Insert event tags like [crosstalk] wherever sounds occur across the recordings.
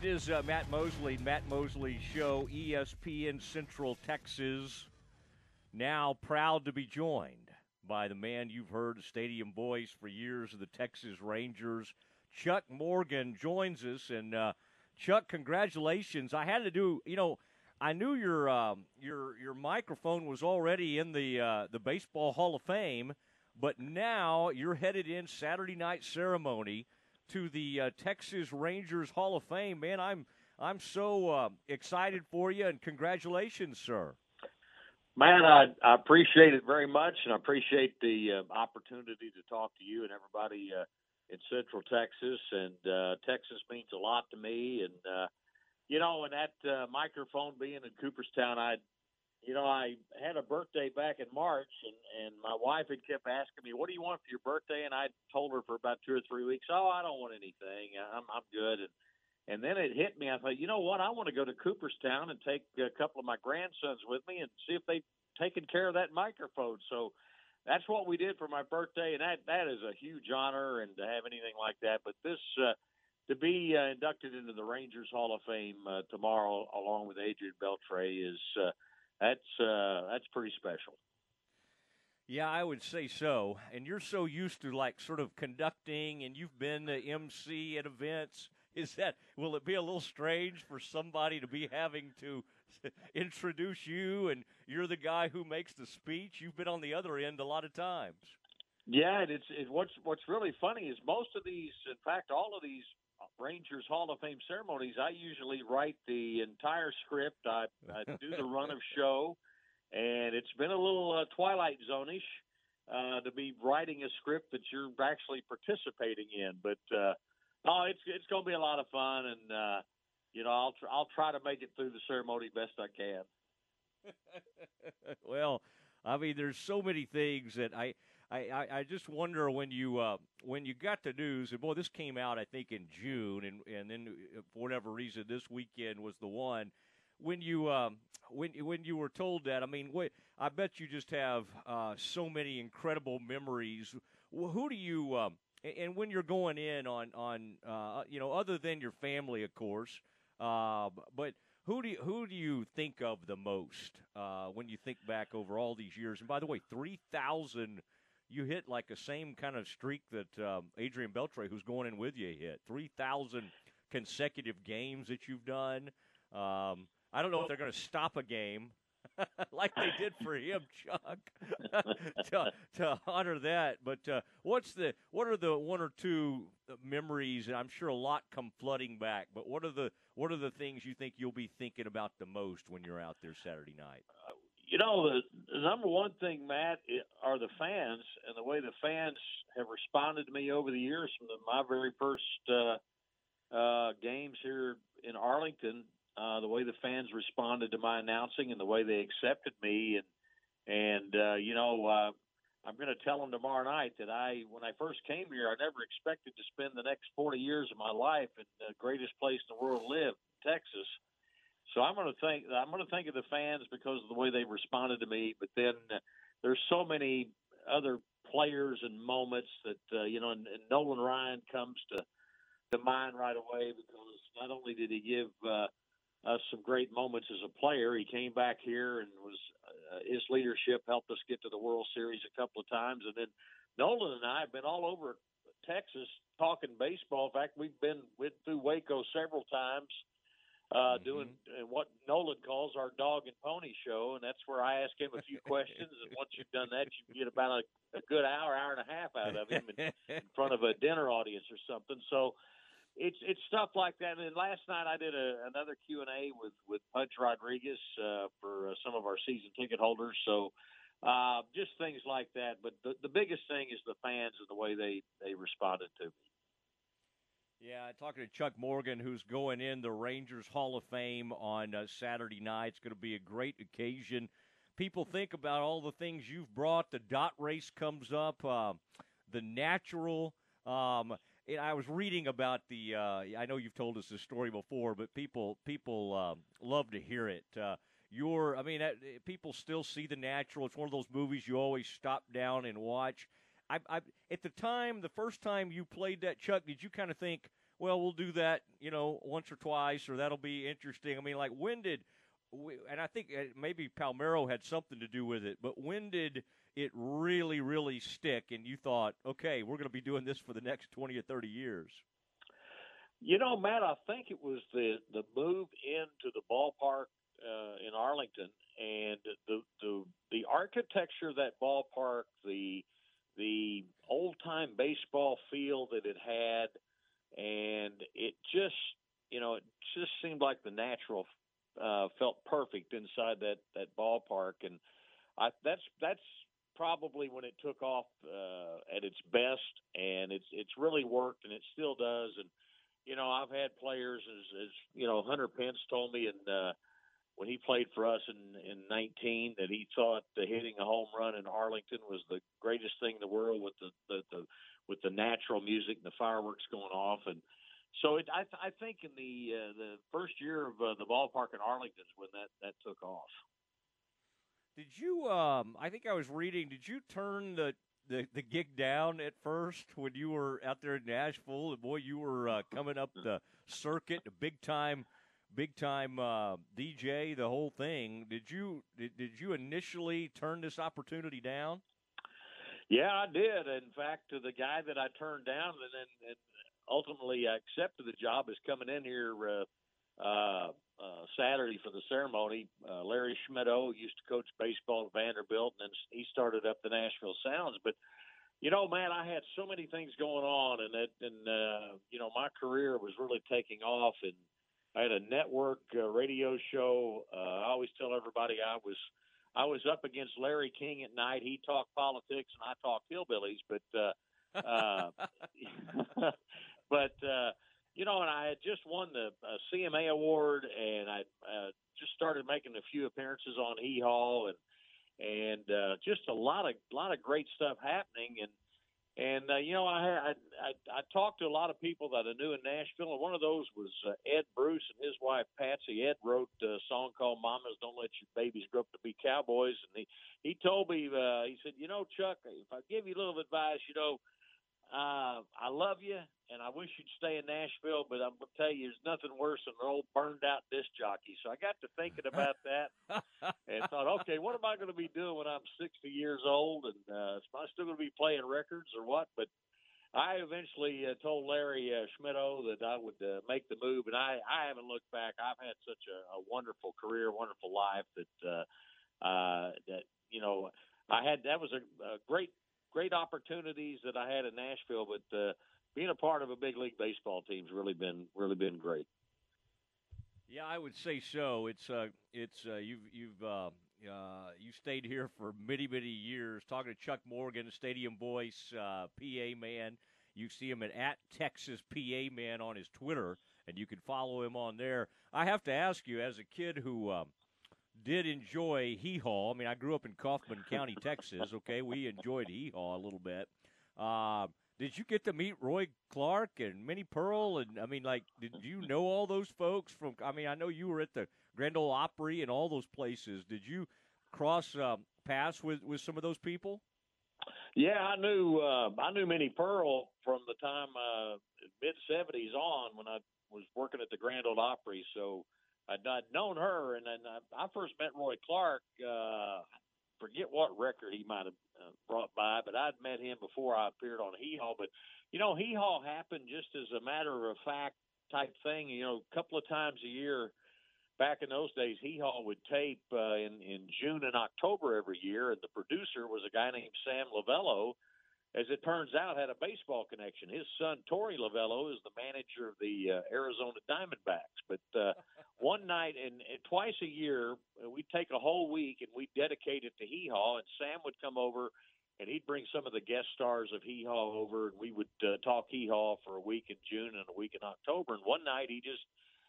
It is uh, Matt Mosley, Matt Mosley Show, ESPN Central Texas. Now proud to be joined by the man you've heard, the stadium voice for years of the Texas Rangers. Chuck Morgan joins us, and uh, Chuck, congratulations! I had to do, you know, I knew your um, your your microphone was already in the uh, the Baseball Hall of Fame, but now you're headed in Saturday night ceremony to the uh, Texas Rangers Hall of Fame. Man, I'm I'm so uh, excited for you, and congratulations, sir. Man, I, I appreciate it very much, and I appreciate the uh, opportunity to talk to you and everybody uh, in Central Texas. And uh, Texas means a lot to me, and uh, you know, and that microphone being in Cooperstown, I you know, I had a birthday back in March, and and my wife had kept asking me, "What do you want for your birthday?" And I told her for about two or three weeks, "Oh, I don't want anything. I'm I'm good." And and then it hit me. I thought, you know what? I want to go to Cooperstown and take a couple of my grandsons with me and see if they've taken care of that microphone. So that's what we did for my birthday, and that that is a huge honor and to have anything like that. But this. Uh, to be uh, inducted into the Rangers Hall of Fame uh, tomorrow, along with Adrian Beltre, is uh, that's uh, that's pretty special. Yeah, I would say so. And you're so used to like sort of conducting, and you've been the MC at events. Is that will it be a little strange for somebody to be having to [laughs] introduce you, and you're the guy who makes the speech? You've been on the other end a lot of times. Yeah, and it's it, what's what's really funny is most of these, in fact, all of these Rangers Hall of Fame ceremonies, I usually write the entire script. I, I [laughs] do the run of show, and it's been a little uh, Twilight Zone-ish uh, to be writing a script that you're actually participating in. But uh, oh, it's it's going to be a lot of fun, and uh, you know I'll tr- I'll try to make it through the ceremony best I can. [laughs] well, I mean, there's so many things that I I, I, just wonder when you uh, when you got the news, and boy, this came out I think in June, and and then uh, for whatever reason, this weekend was the one when you um, when when you were told that. I mean, wait, I bet you just have uh, so many incredible memories. Who do you? Um, and when you're going in on on uh, you know other than your family, of course, uh, but who do you, who do you think of the most uh, when you think back over all these years? And by the way, three thousand you hit like the same kind of streak that um, Adrian Beltre, who's going in with you, hit. 3,000 consecutive games that you've done. Um, I don't know if they're going to stop a game [laughs] like they did for him, [laughs] Chuck, [laughs] to, to honor that. But uh, what's the what are the one or two memories? And I'm sure a lot come flooding back. But what are the what are the things you think you'll be thinking about the most when you're out there Saturday night? You know, the, the number one thing, Matt, are the fans and the way the fans have responded to me over the years from the, my very first uh, uh, games here in Arlington. Uh, the way the fans responded to my announcing and the way they accepted me, and and uh, you know, uh, I'm going to tell them tomorrow night that I, when I first came here, I never expected to spend the next 40 years of my life in the greatest place in the world to live, Texas so I'm going to think I'm going to think of the fans because of the way they responded to me. But then uh, there's so many other players and moments that uh, you know, and, and Nolan Ryan comes to to mind right away because not only did he give uh, us some great moments as a player, he came back here and was uh, his leadership helped us get to the World Series a couple of times, and then Nolan and I have been all over Texas talking baseball. In fact, we've been went through Waco several times uh, mm-hmm. doing uh, what Nolan calls our dog and pony show, and that's where I ask him a few [laughs] questions. And once you've done that, you get about a, a good hour, hour and a half out of him in, in [laughs] front of a dinner audience or something. So it's it's stuff like that. And then last night I did a, another Q and A with with Pudge Rodriguez uh, for uh, some of our season ticket holders. So. Uh, just things like that, but the, the biggest thing is the fans and the way they, they responded to me. Yeah, talking to Chuck Morgan, who's going in the Rangers Hall of Fame on uh, Saturday night. It's going to be a great occasion. People think about all the things you've brought. The dot race comes up, uh, the natural. Um, I was reading about the. Uh, I know you've told us this story before, but people people um, love to hear it. Uh, your, I mean, people still see the natural. It's one of those movies you always stop down and watch. I, I, at the time, the first time you played that, Chuck, did you kind of think, well, we'll do that, you know, once or twice, or that'll be interesting. I mean, like when did, and I think uh, maybe Palmeiro had something to do with it, but when did it really, really stick, and you thought, okay, we're going to be doing this for the next twenty or thirty years? You know, Matt, I think it was the the move into the ballpark uh, in Arlington, and the the the architecture of that ballpark, time baseball feel that it had, and it just you know it just seemed like the natural uh, felt perfect inside that that ballpark, and I that's that's probably when it took off uh, at its best, and it's it's really worked, and it still does, and you know I've had players as as you know Hunter Pence told me and. Uh, when he played for us in in 19 that he thought the hitting a home run in Arlington was the greatest thing in the world with the the, the with the natural music and the fireworks going off and so it, I I think in the uh, the first year of uh, the ballpark in Arlington is when that that took off. Did you um I think I was reading did you turn the the, the gig down at first when you were out there in Nashville boy you were uh, coming up the circuit a big time big time uh, DJ, the whole thing. Did you did, did you initially turn this opportunity down? Yeah, I did. In fact, to the guy that I turned down and then and ultimately accepted the job is coming in here uh, uh, uh, Saturday for the ceremony. Uh, Larry Schmittou used to coach baseball at Vanderbilt, and then he started up the Nashville Sounds. But you know, man, I had so many things going on, and it, and uh, you know, my career was really taking off, and I had a network uh, radio show. Uh, I always tell everybody I was I was up against Larry King at night. He talked politics and I talked hillbillies, but uh, uh, [laughs] but uh, you know, and I had just won the uh, CMA award, and I uh, just started making a few appearances on Hee Haw, and and uh, just a lot of lot of great stuff happening, and and uh, you know, I, I talked to a lot of people that I knew in Nashville, and one of those was uh, Ed Bruce and his wife Patsy. Ed wrote a song called "Mamas Don't Let Your Babies Grow Up to Be Cowboys," and he he told me uh, he said, you know, Chuck, if I give you a little advice, you know, uh, I love you, and I wish you'd stay in Nashville, but I'm gonna tell you, there's nothing worse than an old burned out disc jockey. So I got to thinking about that, and thought, okay, what am I going to be doing when I'm 60 years old, and uh, am I still going to be playing records or what? But I eventually uh, told Larry uh, Schmittou that I would uh, make the move, and I, I haven't looked back. I've had such a, a wonderful career, wonderful life that uh, uh, that you know I had. That was a, a great great opportunities that I had in Nashville, but uh, being a part of a big league baseball team's really been really been great. Yeah, I would say so. It's uh, it's uh, you've you've uh, uh, you stayed here for many many years. Talking to Chuck Morgan, Stadium Voice, uh, PA man. You see him at, at Texas PA man on his Twitter, and you can follow him on there. I have to ask you, as a kid who um, did enjoy Hee Haw. I mean, I grew up in Kaufman County, [laughs] Texas. Okay, we enjoyed Hee Haw a little bit. Uh, did you get to meet Roy Clark and Minnie Pearl? And I mean, like, did you know all those folks from? I mean, I know you were at the Grand Ole Opry and all those places. Did you cross um, paths with with some of those people? Yeah, I knew uh, I knew Minnie Pearl from the time uh, mid '70s on when I was working at the Grand Ole Opry. So I'd, I'd known her, and then I, I first met Roy Clark. Uh, forget what record he might have uh, brought by, but I'd met him before I appeared on Hee Haw. But you know, Hee Haw happened just as a matter of fact type thing. You know, a couple of times a year back in those days, Hee Haw would tape uh, in in June and October every year, and the producer was a guy named Sam Lovullo as it turns out, had a baseball connection. His son, Torey Lovullo, is the manager of the uh, Arizona Diamondbacks. But uh, [laughs] one night and, and twice a year, uh, we'd take a whole week and we'd dedicate it to Hee Haw, and Sam would come over and he'd bring some of the guest stars of Hee Haw over, and we would uh, talk Hee Haw for a week in June and a week in October. And one night he just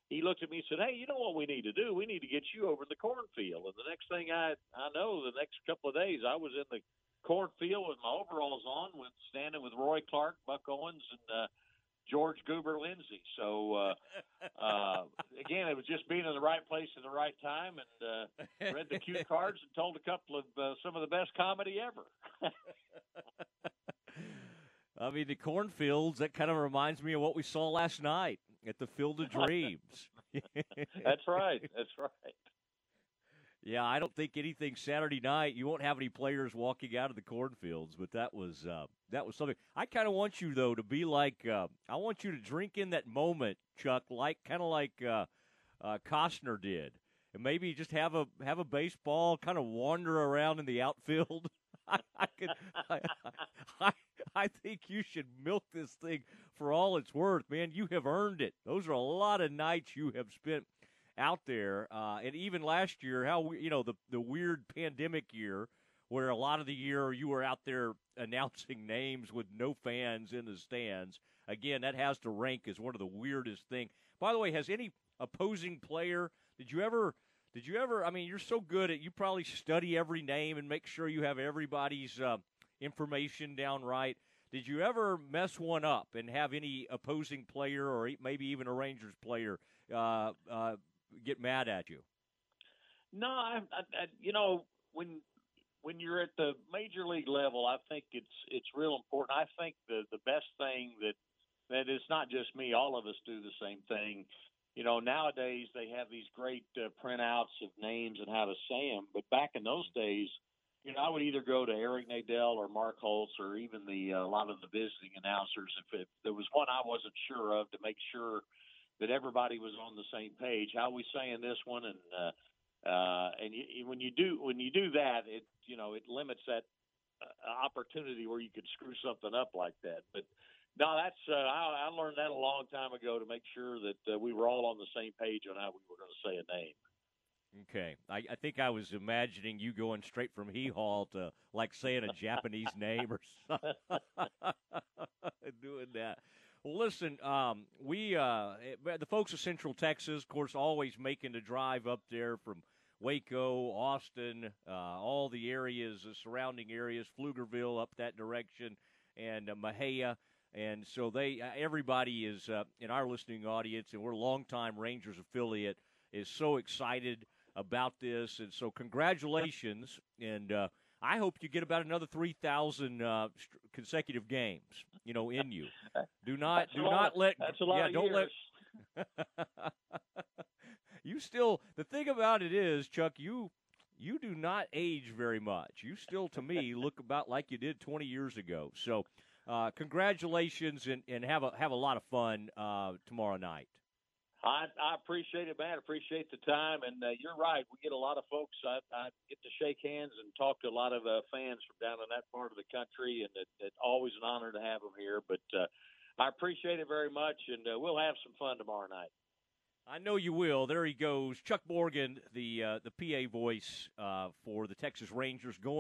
he looked at me and said, "Hey, you know what we need to do? We need to get you over in the cornfield." And the next thing I I know, the next couple of days, I was in the cornfield with my overalls on, with standing with Roy Clark, Buck Owens, and uh, George Goober Lindsey. So uh, [laughs] uh, again, it was just being in the right place at the right time, and uh, read the cue [laughs] cards and told a couple of uh, some of the best comedy ever. [laughs] I mean, the cornfields, that kind of reminds me of what we saw last night at the Field of Dreams. [laughs] That's right. That's right. Yeah, I don't think anything Saturday night. You won't have any players walking out of the cornfields, but that was uh, that was something. I kind of want you though to be like uh, I want you to drink in that moment, Chuck, like kind of like uh, uh, Costner did, and maybe just have a have a baseball, kind of wander around in the outfield. I, [laughs] I could, I, I, [laughs] I think you should milk this thing for all it's worth, man. You have earned it. Those are a lot of nights you have spent out there, uh, and even last year, how you know the the weird pandemic year where a lot of the year you were out there [laughs] announcing names with no fans in the stands. Again, that has to rank as one of the weirdest things. By the way, has any opposing player did you ever did you ever I mean you're so good at you probably study every name and make sure you have everybody's uh, information down right. Did you ever mess one up and have any opposing player or maybe even a Rangers player uh, uh, get mad at you? No, I, I, I, you know when when you're at the major league level, I think it's it's real important. I think the the best thing that that it's not just me. All of us do the same thing. You know, nowadays they have these great uh, printouts of names and how to say them, but back in those days, you know, I would either go to Eric Nadel or Mark Holtz or even the uh, a lot of the visiting announcers if, if there was one I wasn't sure of to make sure that everybody was on the same page. How are we saying this one? And uh, uh, and you, when you do when you do that, it you know it limits that uh, opportunity where you could screw something up like that. But no, that's uh, I, I learned that a long time ago to make sure that uh, we were all on the same page on how we were going to say a name. Okay, I, I think I was imagining you going straight from hee haw to like saying a Japanese name or [laughs] something, [laughs] doing that. Well, listen, um, we uh, eh, the folks of Central Texas, of course, always making the drive up there from Waco, Austin, uh, all the areas, the surrounding areas, Pflugerville up that direction, and uh, Mexia. And so they, uh, everybody is uh, in our listening audience, and we're a longtime Rangers affiliate, is so excited about this. And so, congratulations. And uh, I hope you get about another three thousand uh, consecutive games, you know, in you. Do not that's do not let that's a lot yeah, of don't years. let [laughs] you still the thing about it is, Chuck, you you do not age very much. You still to me look about like you did 20 years ago. So, uh, congratulations and, and have a have a lot of fun uh, tomorrow night. I, I appreciate it, man. Appreciate the time, and uh, you're right. We get a lot of folks. I, I get to shake hands and talk to a lot of uh, fans from down in that part of the country, and it's it, always an honor to have them here. But uh, I appreciate it very much, and uh, we'll have some fun tomorrow night. I know you will. There he goes, Chuck Morgan, the uh, the PA voice uh, for the Texas Rangers, going.